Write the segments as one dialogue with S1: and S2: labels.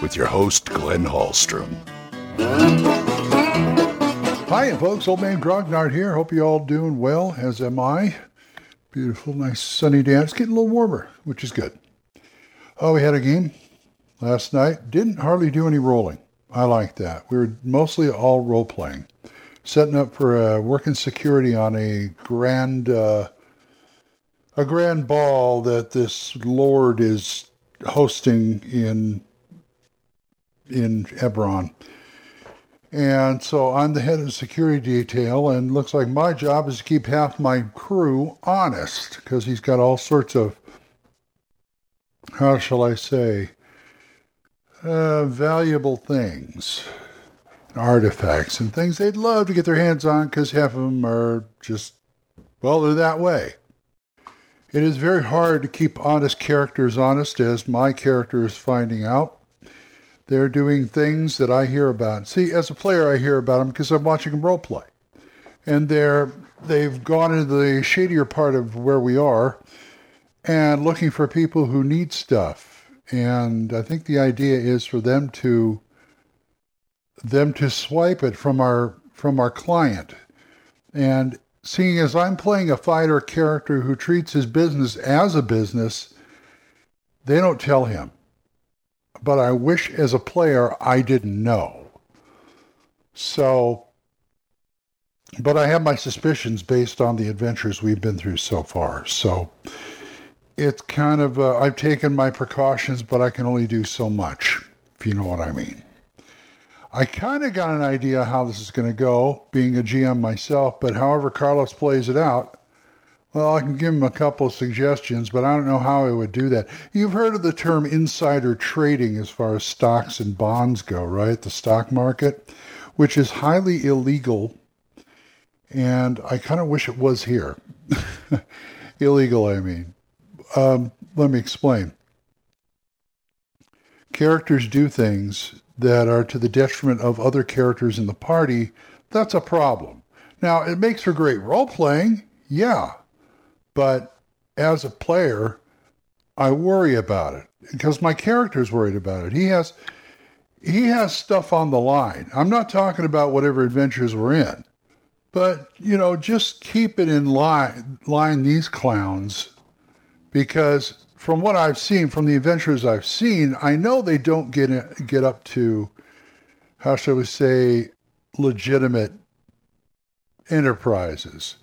S1: with your host, Glenn Hallstrom.
S2: Hi, folks. Old Man Grognard here. Hope you all doing well, as am I. Beautiful, nice sunny day. It's getting a little warmer, which is good. Oh, we had a game last night. Didn't hardly do any rolling. I like that. We were mostly all role playing, setting up for uh, working security on a grand, uh, a grand ball that this lord is hosting in in Eberron. And so I'm the head of security detail, and looks like my job is to keep half my crew honest because he's got all sorts of, how shall I say, uh, valuable things, artifacts, and things they'd love to get their hands on because half of them are just, well, they're that way. It is very hard to keep honest characters honest, as my character is finding out. They're doing things that I hear about. See, as a player, I hear about them because I'm watching them role play, and they're they've gone into the shadier part of where we are, and looking for people who need stuff. And I think the idea is for them to them to swipe it from our from our client, and seeing as I'm playing a fighter character who treats his business as a business, they don't tell him but I wish as a player I didn't know. So, but I have my suspicions based on the adventures we've been through so far. So it's kind of, uh, I've taken my precautions, but I can only do so much, if you know what I mean. I kind of got an idea how this is going to go, being a GM myself, but however Carlos plays it out, well, I can give him a couple of suggestions, but I don't know how I would do that. You've heard of the term insider trading as far as stocks and bonds go, right? The stock market, which is highly illegal. And I kind of wish it was here. illegal, I mean. Um, let me explain. Characters do things that are to the detriment of other characters in the party. That's a problem. Now, it makes for great role playing. Yeah, but as a player, I worry about it because my character's worried about it. He has he has stuff on the line. I'm not talking about whatever adventures we're in, but you know, just keep it in line line these clowns because from what I've seen, from the adventures I've seen, I know they don't get get up to how shall we say legitimate enterprises.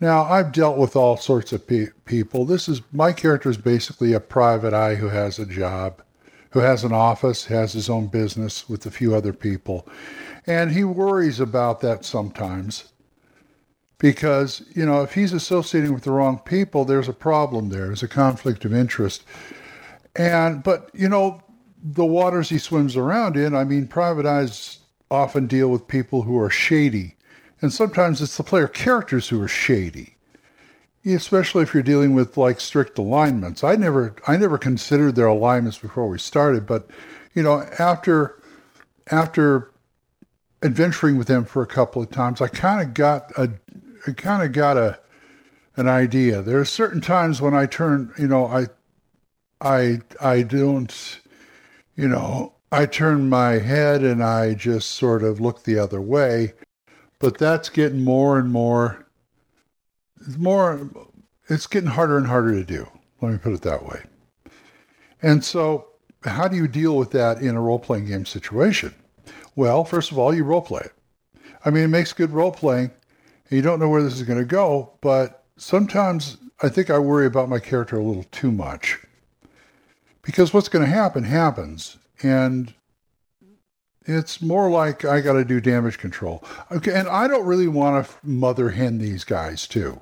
S2: Now, I've dealt with all sorts of pe- people. This is my character is basically a private eye who has a job, who has an office, has his own business with a few other people. And he worries about that sometimes because, you know, if he's associating with the wrong people, there's a problem there. There's a conflict of interest. And, but, you know, the waters he swims around in, I mean, private eyes often deal with people who are shady and sometimes it's the player characters who are shady, especially if you're dealing with like strict alignments. I never, I never considered their alignments before we started, but you know, after, after adventuring with them for a couple of times, I kind of got a, I kind of got a, an idea. There are certain times when I turn, you know, I, I, I don't, you know, I turn my head and I just sort of look the other way. But that's getting more and more, more, it's getting harder and harder to do. Let me put it that way. And so, how do you deal with that in a role playing game situation? Well, first of all, you role play it. I mean, it makes good role playing. You don't know where this is going to go, but sometimes I think I worry about my character a little too much. Because what's going to happen happens and it's more like I got to do damage control. Okay, and I don't really want to mother hen these guys too.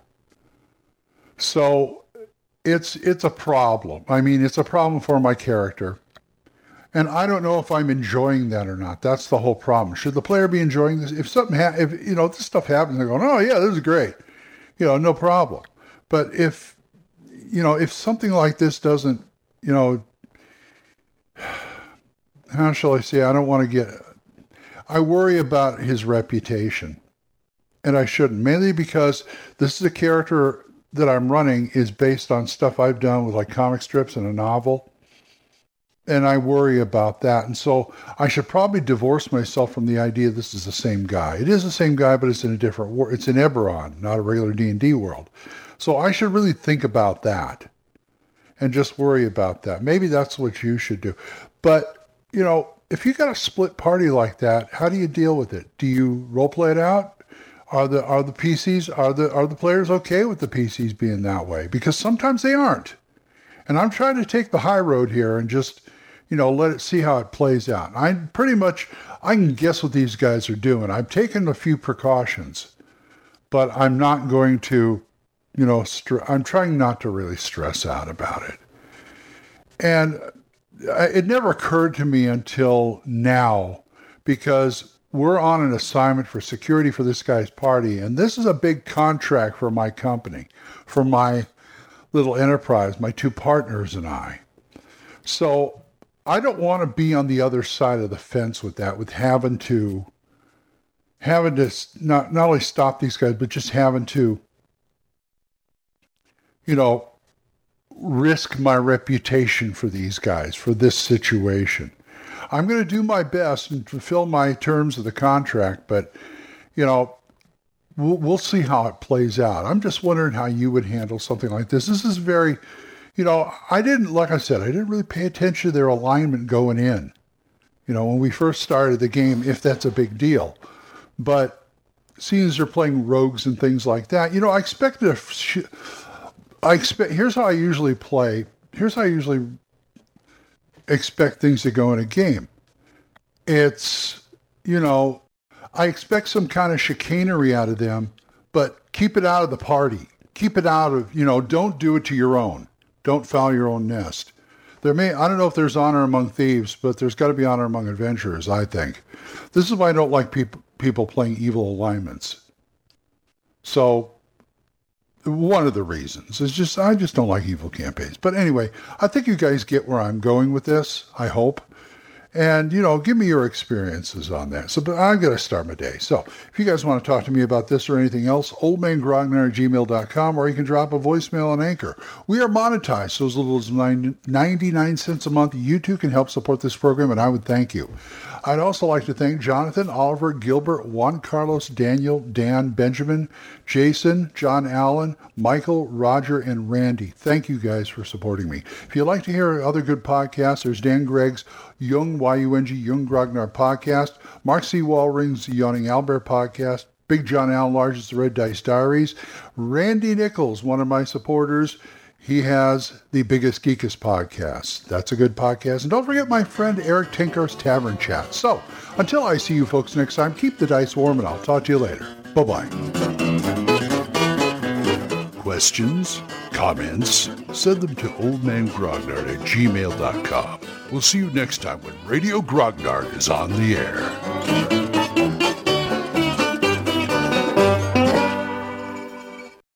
S2: So it's it's a problem. I mean, it's a problem for my character. And I don't know if I'm enjoying that or not. That's the whole problem. Should the player be enjoying this? If something ha- if you know this stuff happens, they're going, "Oh yeah, this is great," you know, no problem. But if you know if something like this doesn't, you know, how shall I say? I don't want to get. I worry about his reputation, and I shouldn't. Mainly because this is a character that I'm running is based on stuff I've done with like comic strips and a novel, and I worry about that. And so I should probably divorce myself from the idea this is the same guy. It is the same guy, but it's in a different world. It's in Eberron, not a regular D and D world. So I should really think about that and just worry about that. Maybe that's what you should do. But you know, if you got a split party like that, how do you deal with it? Do you role play it out? Are the are the PCs are the are the players okay with the PCs being that way? Because sometimes they aren't. And I'm trying to take the high road here and just, you know, let it see how it plays out. I pretty much I can guess what these guys are doing. I've taken a few precautions, but I'm not going to, you know, str- I'm trying not to really stress out about it. And it never occurred to me until now because we're on an assignment for security for this guy's party and this is a big contract for my company for my little enterprise my two partners and i. So i don't want to be on the other side of the fence with that with having to having to not not only stop these guys but just having to you know risk my reputation for these guys for this situation. I'm going to do my best and fulfill my terms of the contract, but you know, we'll, we'll see how it plays out. I'm just wondering how you would handle something like this. This is very, you know, I didn't, like I said, I didn't really pay attention to their alignment going in. You know, when we first started the game, if that's a big deal, but seeing as they're playing rogues and things like that, you know, I expected a I expect. Here's how I usually play. Here's how I usually expect things to go in a game. It's you know, I expect some kind of chicanery out of them, but keep it out of the party. Keep it out of you know. Don't do it to your own. Don't foul your own nest. There may I don't know if there's honor among thieves, but there's got to be honor among adventurers. I think this is why I don't like people people playing evil alignments. So one of the reasons is just I just don't like evil campaigns. But anyway, I think you guys get where I'm going with this. I hope. And, you know, give me your experiences on that. So, but I'm going to start my day. So, if you guys want to talk to me about this or anything else, oldmangrognard at gmail.com, or you can drop a voicemail on Anchor. We are monetized, so as little as 99 cents a month, you too can help support this program, and I would thank you. I'd also like to thank Jonathan, Oliver, Gilbert, Juan Carlos, Daniel, Dan, Benjamin, Jason, John Allen, Michael, Roger, and Randy. Thank you guys for supporting me. If you'd like to hear other good podcasts, there's Dan Gregg's Yung, Y-U-N-G, Yung Grognard podcast, Mark C. Wallring's Yawning Albert podcast, Big John Allen Large's The Red Dice Diaries, Randy Nichols, one of my supporters, he has the biggest geekest podcast. That's a good podcast. And don't forget my friend Erik Tenkar's Tavern Chat. So until I see you folks next time, keep the dice warm and I'll talk to you later. Bye bye.
S1: Questions? Comments? Send them to oldmangrognard at gmail.com. We'll see you next time when Radio Grognard is on the air.